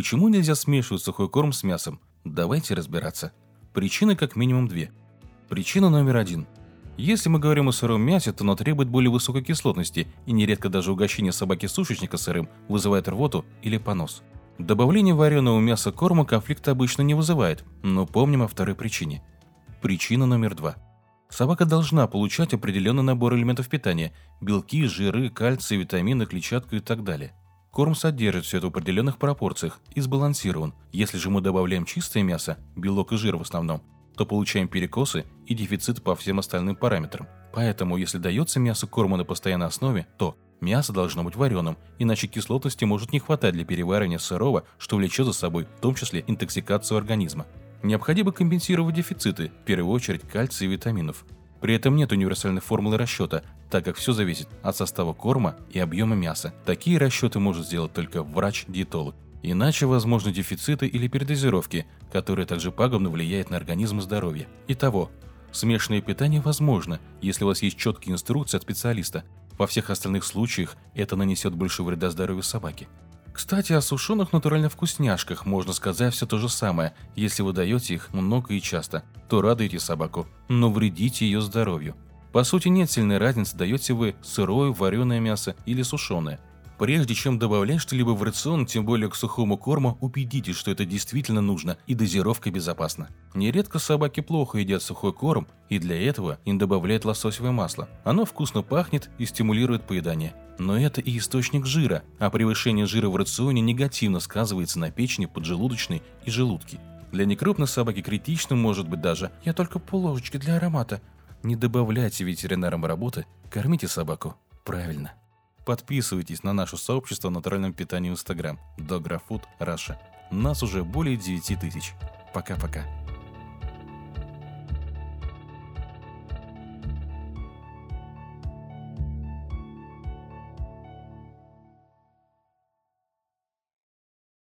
Почему нельзя смешивать сухой корм с мясом? Давайте разбираться. Причины как минимум две. Причина номер один. Если мы говорим о сыром мясе, то оно требует более высокой кислотности, и нередко даже угощение собаки-сушечника сырым вызывает рвоту или понос. Добавление вареного мяса корма конфликта обычно не вызывает, но помним о второй причине. Причина номер два. Собака должна получать определенный набор элементов питания – белки, жиры, кальций, витамины, клетчатку и так далее. Корм содержит все это в определенных пропорциях и сбалансирован. Если же мы добавляем чистое мясо, белок и жир в основном, то получаем перекосы и дефицит по всем остальным параметрам. Поэтому, если дается мясо корма на постоянной основе, то мясо должно быть вареным, иначе кислотности может не хватать для переваривания сырого, что влечет за собой в том числе интоксикацию организма. Необходимо компенсировать дефициты, в первую очередь кальция и витаминов. При этом нет универсальной формулы расчета, так как все зависит от состава корма и объема мяса. Такие расчеты может сделать только врач-диетолог. Иначе возможны дефициты или передозировки, которые также пагубно влияют на организм и здоровье. Итого, смешанное питание возможно, если у вас есть четкие инструкции от специалиста. Во всех остальных случаях это нанесет больше вреда здоровью собаки. Кстати, о сушеных натуральных вкусняшках можно сказать все то же самое. Если вы даете их много и часто, то радуете собаку, но вредите ее здоровью. По сути, нет сильной разницы, даете вы сырое, вареное мясо или сушеное. Прежде чем добавлять что-либо в рацион, тем более к сухому корму, убедитесь, что это действительно нужно и дозировка безопасна. Нередко собаки плохо едят сухой корм, и для этого им добавляют лососевое масло. Оно вкусно пахнет и стимулирует поедание. Но это и источник жира, а превышение жира в рационе негативно сказывается на печени, поджелудочной и желудке. Для некрупной собаки критичным может быть даже «я только полложечки для аромата». Не добавляйте ветеринарам работы, кормите собаку правильно. Подписывайтесь на наше сообщество в натуральном питании в Instagram DograFood Russia. Нас уже более 9 тысяч. Пока-пока.